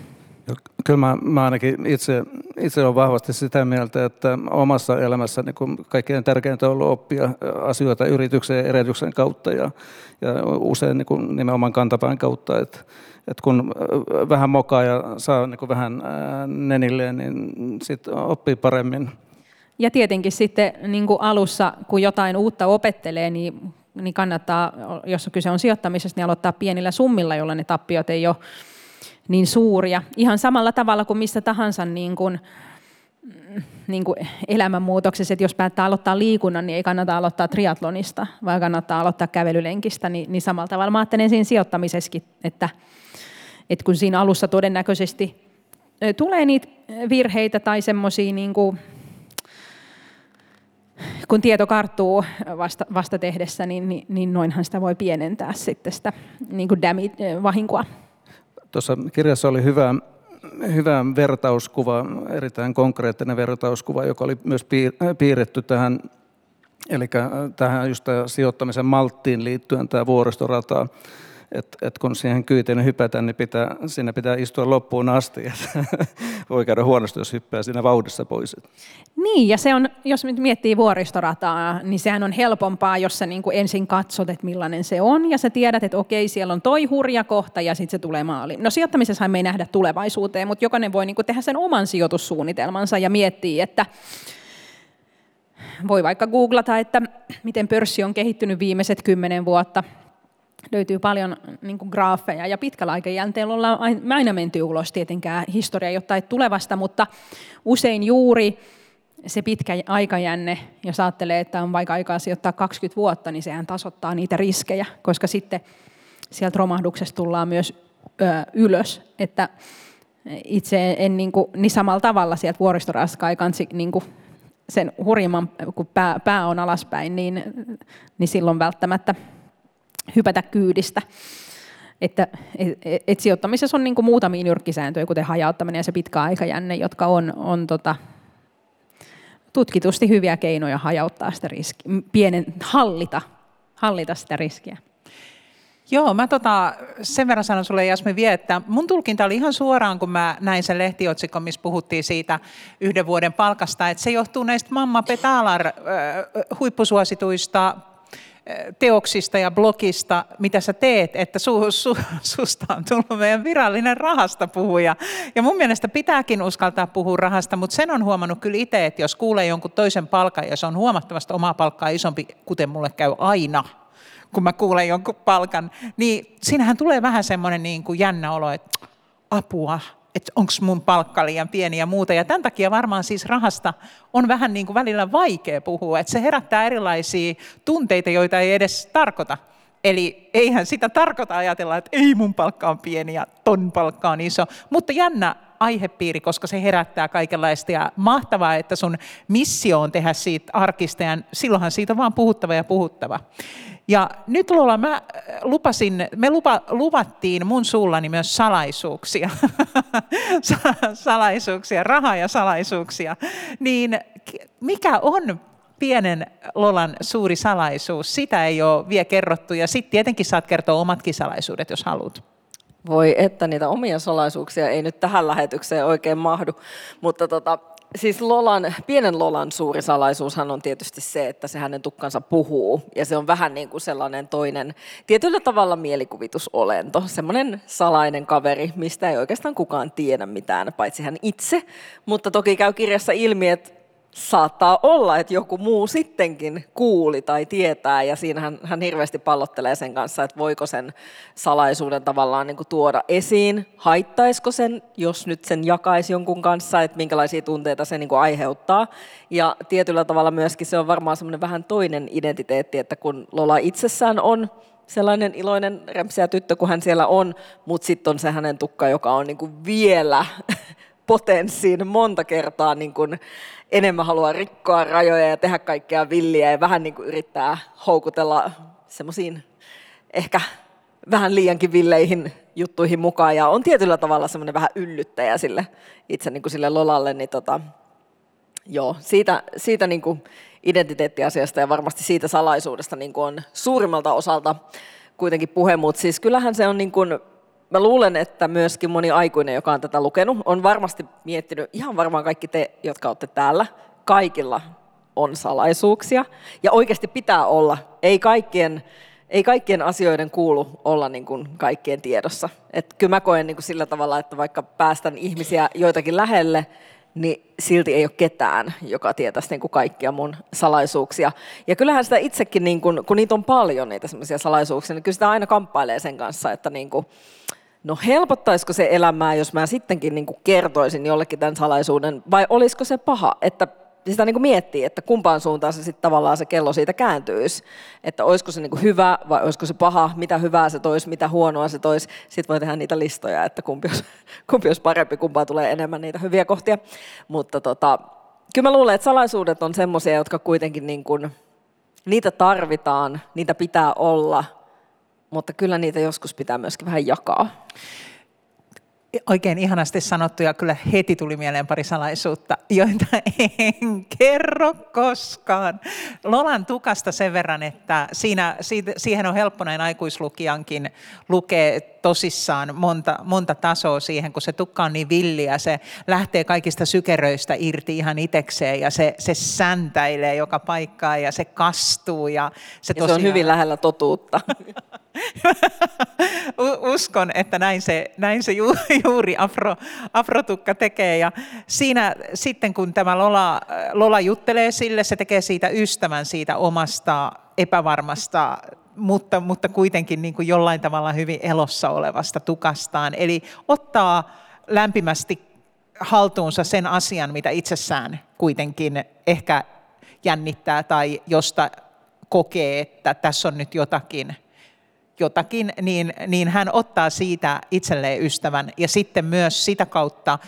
Kyllä mä, mä ainakin itse, itse olen vahvasti sitä mieltä, että omassa elämässä niin kaikkein tärkeintä on ollut oppia asioita yrityksen ja erehdyksen kautta ja, ja usein niin kuin nimenomaan kantapään kautta. Että, että kun vähän mokaa ja saa niin vähän nenilleen, niin sitten oppii paremmin. Ja tietenkin sitten niin kuin alussa, kun jotain uutta opettelee, niin, niin kannattaa, jos kyse on sijoittamisesta, niin aloittaa pienillä summilla, jolloin ne tappiot ei ole niin suuria. Ihan samalla tavalla kuin missä tahansa niin kuin, niin kuin elämänmuutoksessa, että jos päättää aloittaa liikunnan, niin ei kannata aloittaa triatlonista, vaan kannattaa aloittaa kävelylenkistä, niin, niin samalla tavalla mä ajattelen siinä sijoittamisessakin, että, että kun siinä alussa todennäköisesti tulee niitä virheitä tai semmoisia, niin kuin, kun tieto karttuu vasta, vasta tehdessä, niin, niin, niin noinhan sitä voi pienentää sitten sitä niin kuin damage, vahinkoa. Tuossa kirjassa oli hyvä, hyvä vertauskuva, erittäin konkreettinen vertauskuva, joka oli myös piirretty tähän, eli tähän just sijoittamisen malttiin liittyen tämä vuoristorata että et kun siihen kyytiin hypätään, niin pitää, siinä pitää istua loppuun asti. voi käydä huonosti, jos hyppää siinä vauhdissa pois. Niin, ja se on, jos nyt miettii vuoristorataa, niin sehän on helpompaa, jos sä niin ensin katsot, että millainen se on, ja sä tiedät, että okei, siellä on toi hurja kohta, ja sitten se tulee maaliin. No sijoittamisessa me ei nähdä tulevaisuuteen, mutta jokainen voi niin tehdä sen oman sijoitussuunnitelmansa ja miettiä, että voi vaikka googlata, että miten pörssi on kehittynyt viimeiset kymmenen vuotta – löytyy paljon niin kuin graafeja ja pitkällä aikajänteellä ollaan aina menty ulos tietenkään historia jotain tulevasta, mutta usein juuri se pitkä aikajänne, jos ajattelee, että on vaikka aikaa sijoittaa 20 vuotta, niin sehän tasoittaa niitä riskejä, koska sitten sieltä romahduksesta tullaan myös ylös, että itse en niin, kuin, niin samalla tavalla sieltä vuoristoraskaa kansi niin kuin sen hurjimman, kun pää, pää on alaspäin, niin, niin silloin välttämättä hypätä kyydistä. Että et, et sijoittamisessa on niin kuin muutamia nyrkkisääntöjä, kuten hajauttaminen ja se pitkä aikajänne, jotka on, on tota, tutkitusti hyviä keinoja hajauttaa sitä riskiä, pienen, hallita, hallita sitä riskiä. Joo, mä tota, sen verran sanon sulle Jasmi vie, että mun tulkinta oli ihan suoraan, kun mä näin sen lehtiotsikon, missä puhuttiin siitä yhden vuoden palkasta, että se johtuu näistä Mamma Petalar äh, huippusuosituista teoksista ja blogista, mitä sä teet, että su, su, susta on tullut meidän virallinen rahasta puhuja. Ja mun mielestä pitääkin uskaltaa puhua rahasta, mutta sen on huomannut kyllä itse, että jos kuulee jonkun toisen palkan ja se on huomattavasti omaa palkkaa isompi, kuten mulle käy aina, kun mä kuulen jonkun palkan, niin siinähän tulee vähän semmoinen niin kuin jännä olo, että apua, että onko mun palkka liian pieni ja muuta. Ja tämän takia varmaan siis rahasta on vähän niin kuin välillä vaikea puhua, että se herättää erilaisia tunteita, joita ei edes tarkoita. Eli eihän sitä tarkoita ajatella, että ei mun palkka on pieni ja ton palkka on iso, mutta jännä aihepiiri, koska se herättää kaikenlaista ja mahtavaa, että sun missio on tehdä siitä arkista ja silloinhan siitä on vaan puhuttava ja puhuttava. Ja nyt Lola, mä äh, lupasin, me lupa, luvattiin mun suullani myös salaisuuksia, salaisuuksia, rahaa ja salaisuuksia, niin mikä on pienen Lolan suuri salaisuus? Sitä ei ole vielä kerrottu ja sitten tietenkin saat kertoa omatkin salaisuudet, jos haluat. Voi että niitä omia salaisuuksia ei nyt tähän lähetykseen oikein mahdu, mutta tota, siis Lolan, pienen Lolan suuri salaisuushan on tietysti se, että se hänen tukkansa puhuu. Ja se on vähän niin kuin sellainen toinen, tietyllä tavalla mielikuvitusolento. Semmoinen salainen kaveri, mistä ei oikeastaan kukaan tiedä mitään, paitsi hän itse. Mutta toki käy kirjassa ilmi, että saattaa olla, että joku muu sittenkin kuuli tai tietää, ja siinä hän, hän hirveästi pallottelee sen kanssa, että voiko sen salaisuuden tavallaan niin kuin tuoda esiin, haittaisiko sen, jos nyt sen jakaisi jonkun kanssa, että minkälaisia tunteita se niin kuin aiheuttaa. Ja tietyllä tavalla myöskin se on varmaan semmoinen vähän toinen identiteetti, että kun Lola itsessään on sellainen iloinen remsiä tyttö, kun hän siellä on, mutta sitten on se hänen tukka, joka on niin kuin vielä potenssiin monta kertaa niin kuin enemmän haluaa rikkoa rajoja ja tehdä kaikkea villiä ja vähän niin kuin yrittää houkutella semmoisiin ehkä vähän liiankin villeihin juttuihin mukaan. Ja on tietyllä tavalla semmoinen vähän yllyttäjä sille itse niin kuin sille Lolalle, niin tota, Joo, siitä, siitä niin kuin identiteettiasiasta ja varmasti siitä salaisuudesta niin kuin on suurimmalta osalta kuitenkin puhe, mutta siis kyllähän se on niin kuin, mä luulen, että myöskin moni aikuinen, joka on tätä lukenut, on varmasti miettinyt, ihan varmaan kaikki te, jotka olette täällä, kaikilla on salaisuuksia ja oikeasti pitää olla. Ei kaikkien, ei kaikkien asioiden kuulu olla niin kuin kaikkien tiedossa. Et kyllä mä koen niin kuin sillä tavalla, että vaikka päästän ihmisiä joitakin lähelle, niin silti ei ole ketään, joka tietäisi niin kuin kaikkia mun salaisuuksia. Ja kyllähän sitä itsekin, niin kuin, kun niitä on paljon, niitä semmoisia salaisuuksia, niin kyllä sitä aina kamppailee sen kanssa, että niin kuin, no helpottaisiko se elämää, jos mä sittenkin niin kuin kertoisin jollekin tämän salaisuuden, vai olisiko se paha, että sitä niin kuin miettii, että kumpaan suuntaan se sitten tavallaan se kello siitä kääntyisi. Että olisiko se niin kuin hyvä vai olisiko se paha, mitä hyvää se toisi, mitä huonoa se toisi. Sitten voi tehdä niitä listoja, että kumpi olisi, kumpi olisi parempi, kumpaan tulee enemmän niitä hyviä kohtia. Mutta tota, kyllä mä luulen, että salaisuudet on semmoisia, jotka kuitenkin niin kuin, niitä tarvitaan, niitä pitää olla, mutta kyllä niitä joskus pitää myöskin vähän jakaa. Oikein ihanasti sanottu ja kyllä heti tuli mieleen pari salaisuutta, joita en kerro koskaan. Lolan tukasta sen verran, että siinä, siihen on helppo näin aikuislukijankin lukea tosissaan monta, monta tasoa siihen, kun se tukka on niin villiä, se lähtee kaikista sykeröistä irti ihan itekseen ja se, se säntäilee joka paikkaa ja se kastuu. Ja se, ja tosiaan... se on hyvin lähellä totuutta. Uskon, että näin se, näin se juuri afro, afrotukka tekee. Ja siinä sitten, kun tämä Lola, Lola juttelee sille, se tekee siitä ystävän siitä omasta epävarmasta mutta, mutta kuitenkin niin kuin jollain tavalla hyvin elossa olevasta tukastaan. Eli ottaa lämpimästi haltuunsa sen asian, mitä itsessään kuitenkin ehkä jännittää tai josta kokee, että tässä on nyt jotakin, jotakin niin, niin hän ottaa siitä itselleen ystävän ja sitten myös sitä kautta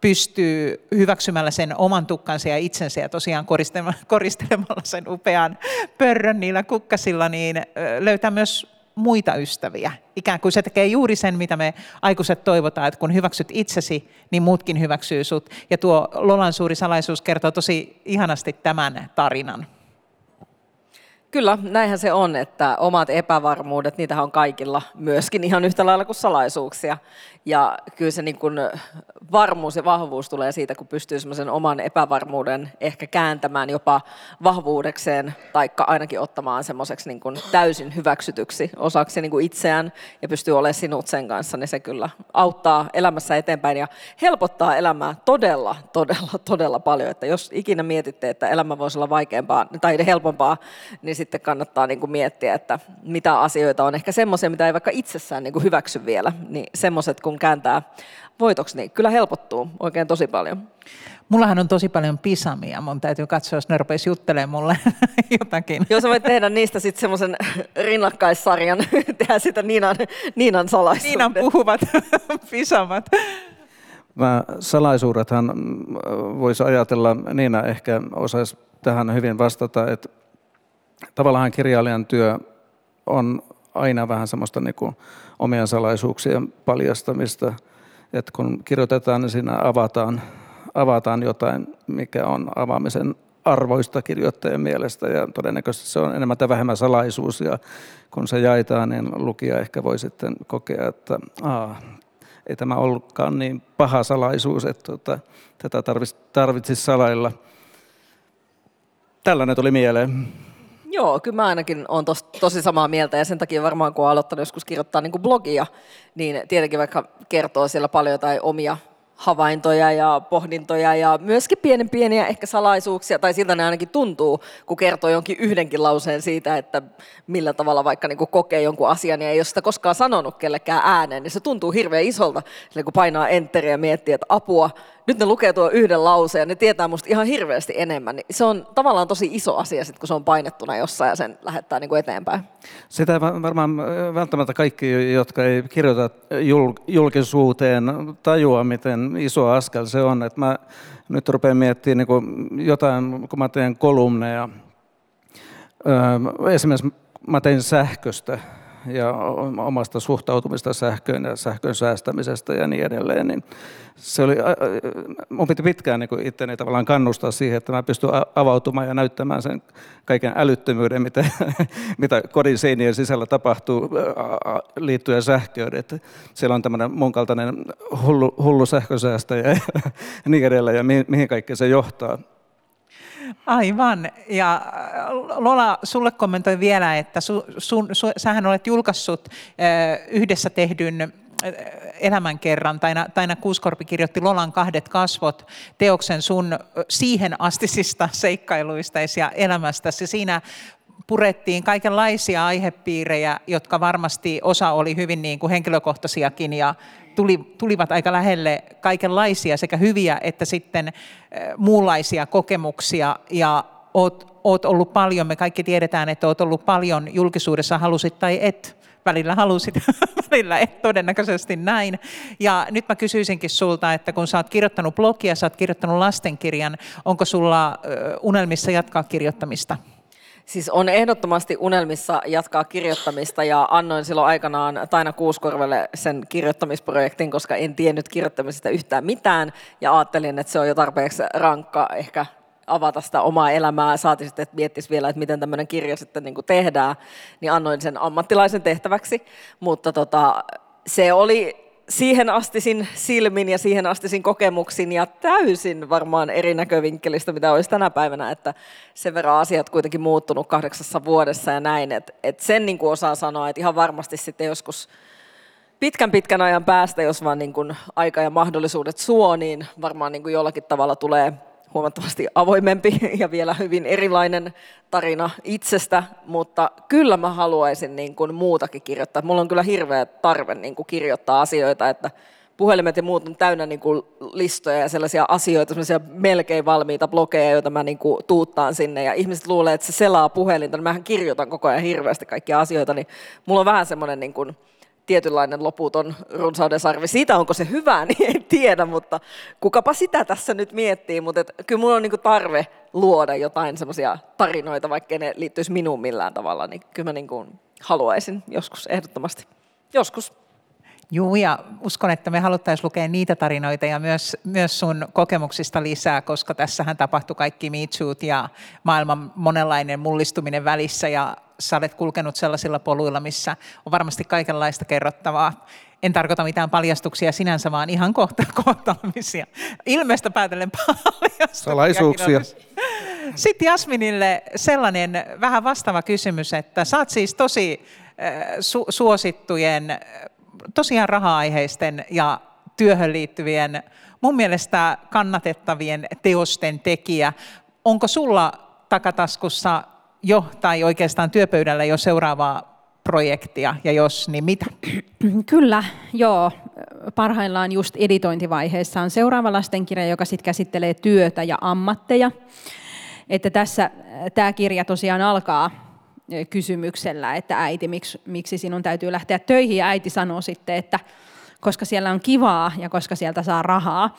pystyy hyväksymällä sen oman tukkansa ja itsensä ja tosiaan koristelemalla sen upean pörrön niillä kukkasilla, niin löytää myös muita ystäviä. Ikään kuin se tekee juuri sen, mitä me aikuiset toivotaan, että kun hyväksyt itsesi, niin muutkin hyväksyy sut. Ja tuo Lolan suuri salaisuus kertoo tosi ihanasti tämän tarinan. Kyllä, näinhän se on, että omat epävarmuudet, niitä on kaikilla myöskin ihan yhtä lailla kuin salaisuuksia. Ja kyllä se niin kuin varmuus ja vahvuus tulee siitä, kun pystyy semmoisen oman epävarmuuden ehkä kääntämään jopa vahvuudekseen, tai ainakin ottamaan semmoiseksi niin kuin täysin hyväksytyksi osaksi niin kuin itseään ja pystyy olemaan sinut sen kanssa, niin se kyllä auttaa elämässä eteenpäin ja helpottaa elämää todella, todella, todella paljon. Että jos ikinä mietitte, että elämä voisi olla vaikeampaa tai helpompaa, niin sitten kannattaa niin kuin miettiä, että mitä asioita on ehkä semmoisia, mitä ei vaikka itsessään niin kuin hyväksy vielä, niin semmoiset kun kääntää voitoksi, niin kyllä helpottuu oikein tosi paljon. Mullahan on tosi paljon pisamia. Mun täytyy katsoa, jos ne rupeisi juttelemaan mulle jotakin. Joo, sä voit tehdä niistä sitten semmoisen rinnakkaissarjan, tehdä sitä Niinan, Niinan salaisuuden. Niinan puhuvat pisamat. Mä, salaisuudethan mm, voisi ajatella, Niina ehkä osaisi tähän hyvin vastata, että tavallaan kirjailijan työ on aina vähän semmoista niin kuin omien salaisuuksien paljastamista. Että kun kirjoitetaan, niin siinä avataan, avataan jotain, mikä on avaamisen arvoista kirjoittajan mielestä ja todennäköisesti se on enemmän tai vähemmän salaisuus ja kun se jaetaan, niin lukija ehkä voi sitten kokea, että aa, ei tämä ollutkaan niin paha salaisuus, että tuota, tätä tarvitsisi salailla. Tällainen tuli mieleen. Joo, kyllä mä ainakin olen tos, tosi samaa mieltä ja sen takia varmaan kun olen aloittanut joskus kirjoittaa niin kuin blogia, niin tietenkin vaikka kertoo siellä paljon tai omia havaintoja ja pohdintoja ja myöskin pienen pieniä ehkä salaisuuksia, tai siltä ne ainakin tuntuu, kun kertoo jonkin yhdenkin lauseen siitä, että millä tavalla vaikka niin kokee jonkun asian ja ei ole sitä koskaan sanonut kellekään ääneen, niin se tuntuu hirveän isolta, kun painaa enteriä ja miettii, että apua, nyt ne lukee tuo yhden lauseen ja ne tietää musta ihan hirveästi enemmän. Niin se on tavallaan tosi iso asia, sit, kun se on painettuna jossain ja sen lähettää niin kuin eteenpäin. Sitä varmaan välttämättä kaikki, jotka ei kirjoita julkisuuteen, tajua, miten iso askel se on. Että mä nyt rupean miettimään niin kuin jotain, kun mä teen kolumneja. Esimerkiksi mä tein sähköstä ja omasta suhtautumista sähköön ja sähkön säästämisestä ja niin edelleen, niin se oli, mun piti pitkään niin itteni tavallaan kannustaa siihen, että mä pystyn avautumaan ja näyttämään sen kaiken älyttömyyden, mitä, mitä kodin seinien sisällä tapahtuu liittyen sähköön. Että siellä on tämmöinen mun kaltainen hullu, hullu sähkösäästäjä ja niin edelleen, ja mihin, mihin se johtaa. Aivan. Ja äh, Lola, sulle kommentoin vielä, että su, sun, su, sähän olet julkaissut äh, yhdessä tehdyn äh, elämänkerran. Taina, Taina Kuuskorpi kirjoitti Lolan kahdet kasvot teoksen sun siihen astisista seikkailuista ja elämästäsi. Siinä purettiin kaikenlaisia aihepiirejä, jotka varmasti osa oli hyvin niin kuin henkilökohtaisiakin ja tuli, tulivat aika lähelle kaikenlaisia sekä hyviä että sitten äh, muunlaisia kokemuksia ja oot, oot ollut paljon, me kaikki tiedetään, että oot ollut paljon julkisuudessa, halusit tai et, välillä halusit, välillä et todennäköisesti näin. Ja nyt mä kysyisinkin sulta, että kun sä oot kirjoittanut blogia, sä oot kirjoittanut lastenkirjan, onko sulla unelmissa jatkaa kirjoittamista? Siis on ehdottomasti unelmissa jatkaa kirjoittamista ja annoin silloin aikanaan Taina Kuuskorvelle sen kirjoittamisprojektin, koska en tiennyt kirjoittamisesta yhtään mitään. Ja ajattelin, että se on jo tarpeeksi rankka ehkä avata sitä omaa elämää, saati sitten, että miettisi vielä, että miten tämmöinen kirja sitten niin tehdään, niin annoin sen ammattilaisen tehtäväksi, mutta tota, se oli siihen astisin silmin ja siihen astisin kokemuksin ja täysin varmaan eri näkövinkkelistä, mitä olisi tänä päivänä, että sen verran asiat kuitenkin muuttunut kahdeksassa vuodessa ja näin, että, että sen niin kuin osaa sanoa, että ihan varmasti sitten joskus pitkän pitkän ajan päästä, jos vaan niin kuin aika ja mahdollisuudet suo, niin varmaan niin kuin jollakin tavalla tulee huomattavasti avoimempi ja vielä hyvin erilainen tarina itsestä, mutta kyllä mä haluaisin niin kuin muutakin kirjoittaa. Mulla on kyllä hirveä tarve niin kuin kirjoittaa asioita, että puhelimet ja muut on täynnä niin kuin listoja ja sellaisia asioita, sellaisia melkein valmiita blogeja, joita mä niin kuin tuuttaan sinne. Ja ihmiset luulee, että se selaa puhelinta, niin mähän kirjoitan koko ajan hirveästi kaikkia asioita, niin mulla on vähän semmoinen niin kuin, tietynlainen loputon runsauden sarvi. Siitä onko se hyvä, niin en tiedä, mutta kukapa sitä tässä nyt miettii. Mutta et, kyllä minulla on niinku tarve luoda jotain semmoisia tarinoita, vaikka ne liittyisi minuun millään tavalla, niin kyllä mä niinku haluaisin joskus ehdottomasti. Joskus. Joo, ja uskon, että me haluttaisiin lukea niitä tarinoita ja myös, myös sun kokemuksista lisää, koska tässähän tapahtui kaikki Me ja maailman monenlainen mullistuminen välissä, ja sä olet kulkenut sellaisilla poluilla, missä on varmasti kaikenlaista kerrottavaa. En tarkoita mitään paljastuksia sinänsä, vaan ihan kohta kohtaamisia. Ilmeistä päätellen paljastuksia. Salaisuuksia. Sitten Jasminille sellainen vähän vastaava kysymys, että sä oot siis tosi su- suosittujen, tosiaan raha-aiheisten ja työhön liittyvien, mun mielestä kannatettavien teosten tekijä. Onko sulla takataskussa jo tai oikeastaan työpöydällä jo seuraavaa projektia ja jos, niin mitä? Kyllä, joo. Parhaillaan just editointivaiheessa on seuraava lastenkirja, joka sitten käsittelee työtä ja ammatteja. Että tässä tämä kirja tosiaan alkaa kysymyksellä, että äiti, miksi, miksi sinun täytyy lähteä töihin, ja äiti sanoo sitten, että koska siellä on kivaa ja koska sieltä saa rahaa.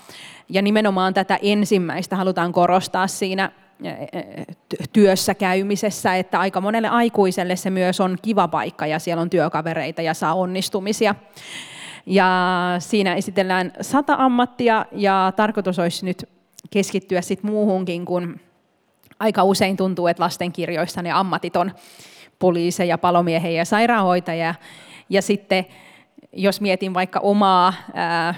Ja nimenomaan tätä ensimmäistä halutaan korostaa siinä työssä käymisessä, että aika monelle aikuiselle se myös on kiva paikka ja siellä on työkavereita ja saa onnistumisia. Ja siinä esitellään sata ammattia ja tarkoitus olisi nyt keskittyä sit muuhunkin, kun aika usein tuntuu, että lastenkirjoissa ne ammatit on poliiseja, palomiehiä ja sairaanhoitajia. Ja sitten jos mietin vaikka omaa ää,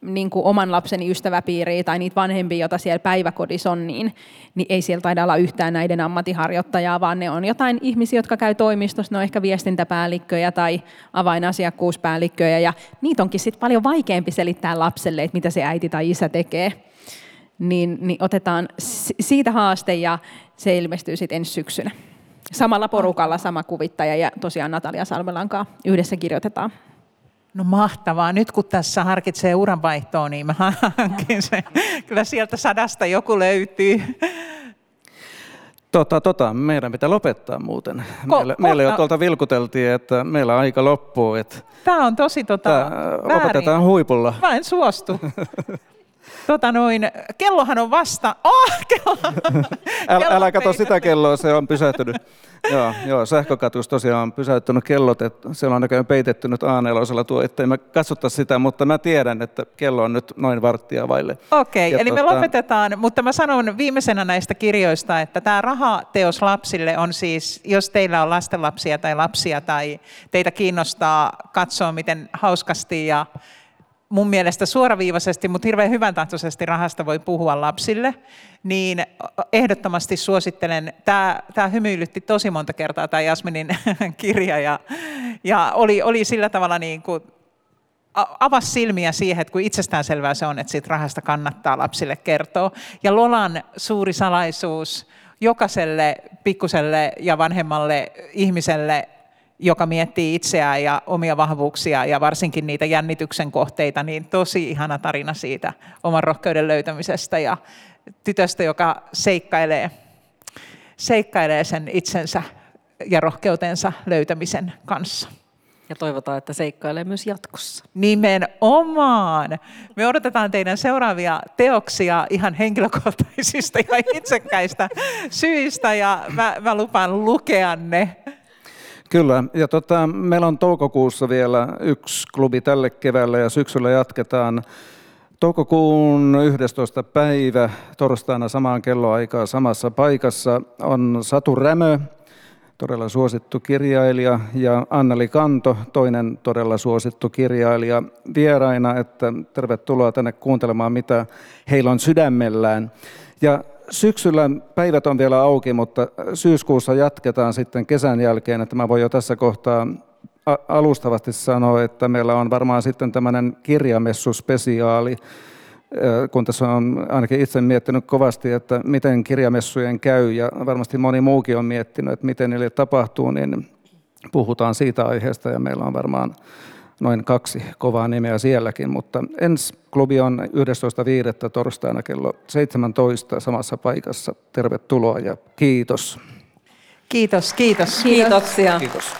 niin kuin oman lapseni ystäväpiiriä tai niitä vanhempia, joita siellä päiväkodissa on, niin, niin ei siellä taida olla yhtään näiden ammattiharjoittajaa, vaan ne on jotain ihmisiä, jotka käy toimistossa, ne on ehkä viestintäpäällikköjä tai avainasiakkuuspäällikköjä, ja niitä onkin sitten paljon vaikeampi selittää lapselle, että mitä se äiti tai isä tekee. Niin, niin otetaan siitä haaste, ja se ilmestyy sitten ensi syksynä. Samalla porukalla sama kuvittaja ja tosiaan Natalia Salmelankaa yhdessä kirjoitetaan. No mahtavaa. Nyt kun tässä harkitsee uranvaihtoa, niin mä hankin sen. Kyllä sieltä sadasta joku löytyy. Tota, tota, meidän pitää lopettaa muuten. Ko- meille, ko- meille jo tuolta vilkuteltiin, että meillä aika loppuu. Että Tämä on tosi tota, Tämä opetetaan huipulla. Mä en suostu. Tota noin, kellohan on vasta... Oh, kello! Äl, kello älä kato peitetty. sitä kelloa, se on pysähtynyt. joo, joo, sähkökatus tosiaan on pysäyttänyt kellot, että siellä on näköjään peitetty nyt a tuo, ettei me katsota sitä, mutta mä tiedän, että kello on nyt noin varttia vaille. Okei, Ja eli me tota- lopetetaan, mutta mä sanon viimeisenä näistä kirjoista, että tämä rahateos lapsille on siis, jos teillä on lastenlapsia tai lapsia tai teitä kiinnostaa katsoa, miten hauskasti ja mun mielestä suoraviivaisesti, mutta hirveän hyvän tahtoisesti rahasta voi puhua lapsille, niin ehdottomasti suosittelen, tämä, tämä hymyilytti tosi monta kertaa tämä Jasminin kirja ja, ja oli, oli sillä tavalla niin kuin avasi silmiä siihen, että kuin itsestäänselvää se on, että siitä rahasta kannattaa lapsille kertoa. Ja Lolan suuri salaisuus jokaiselle pikkuselle ja vanhemmalle ihmiselle, joka miettii itseään ja omia vahvuuksia ja varsinkin niitä jännityksen kohteita, niin tosi ihana tarina siitä oman rohkeuden löytämisestä ja tytöstä, joka seikkailee, seikkailee sen itsensä ja rohkeutensa löytämisen kanssa. Ja toivotaan, että seikkailee myös jatkossa. Nimenomaan. Me odotetaan teidän seuraavia teoksia ihan henkilökohtaisista ja itsekkäistä syistä ja mä, mä lupaan lukea ne. Kyllä, ja tota, meillä on toukokuussa vielä yksi klubi tälle keväälle ja syksyllä jatketaan. Toukokuun 11. päivä, torstaina samaan kelloaikaan samassa paikassa, on Satu Rämö, todella suosittu kirjailija, ja Anneli Kanto, toinen todella suosittu kirjailija, vieraina, että tervetuloa tänne kuuntelemaan, mitä heillä on sydämellään. Ja syksyllä päivät on vielä auki, mutta syyskuussa jatketaan sitten kesän jälkeen, että mä voin jo tässä kohtaa alustavasti sanoa, että meillä on varmaan sitten tämmöinen kirjamessuspesiaali, kun tässä on ainakin itse miettinyt kovasti, että miten kirjamessujen käy ja varmasti moni muukin on miettinyt, että miten niille tapahtuu, niin puhutaan siitä aiheesta ja meillä on varmaan noin kaksi kovaa nimeä sielläkin, mutta ensi klubi on 11.5. torstaina kello 17 samassa paikassa. Tervetuloa ja kiitos. Kiitos, kiitos. Kiitoksia. Kiitos.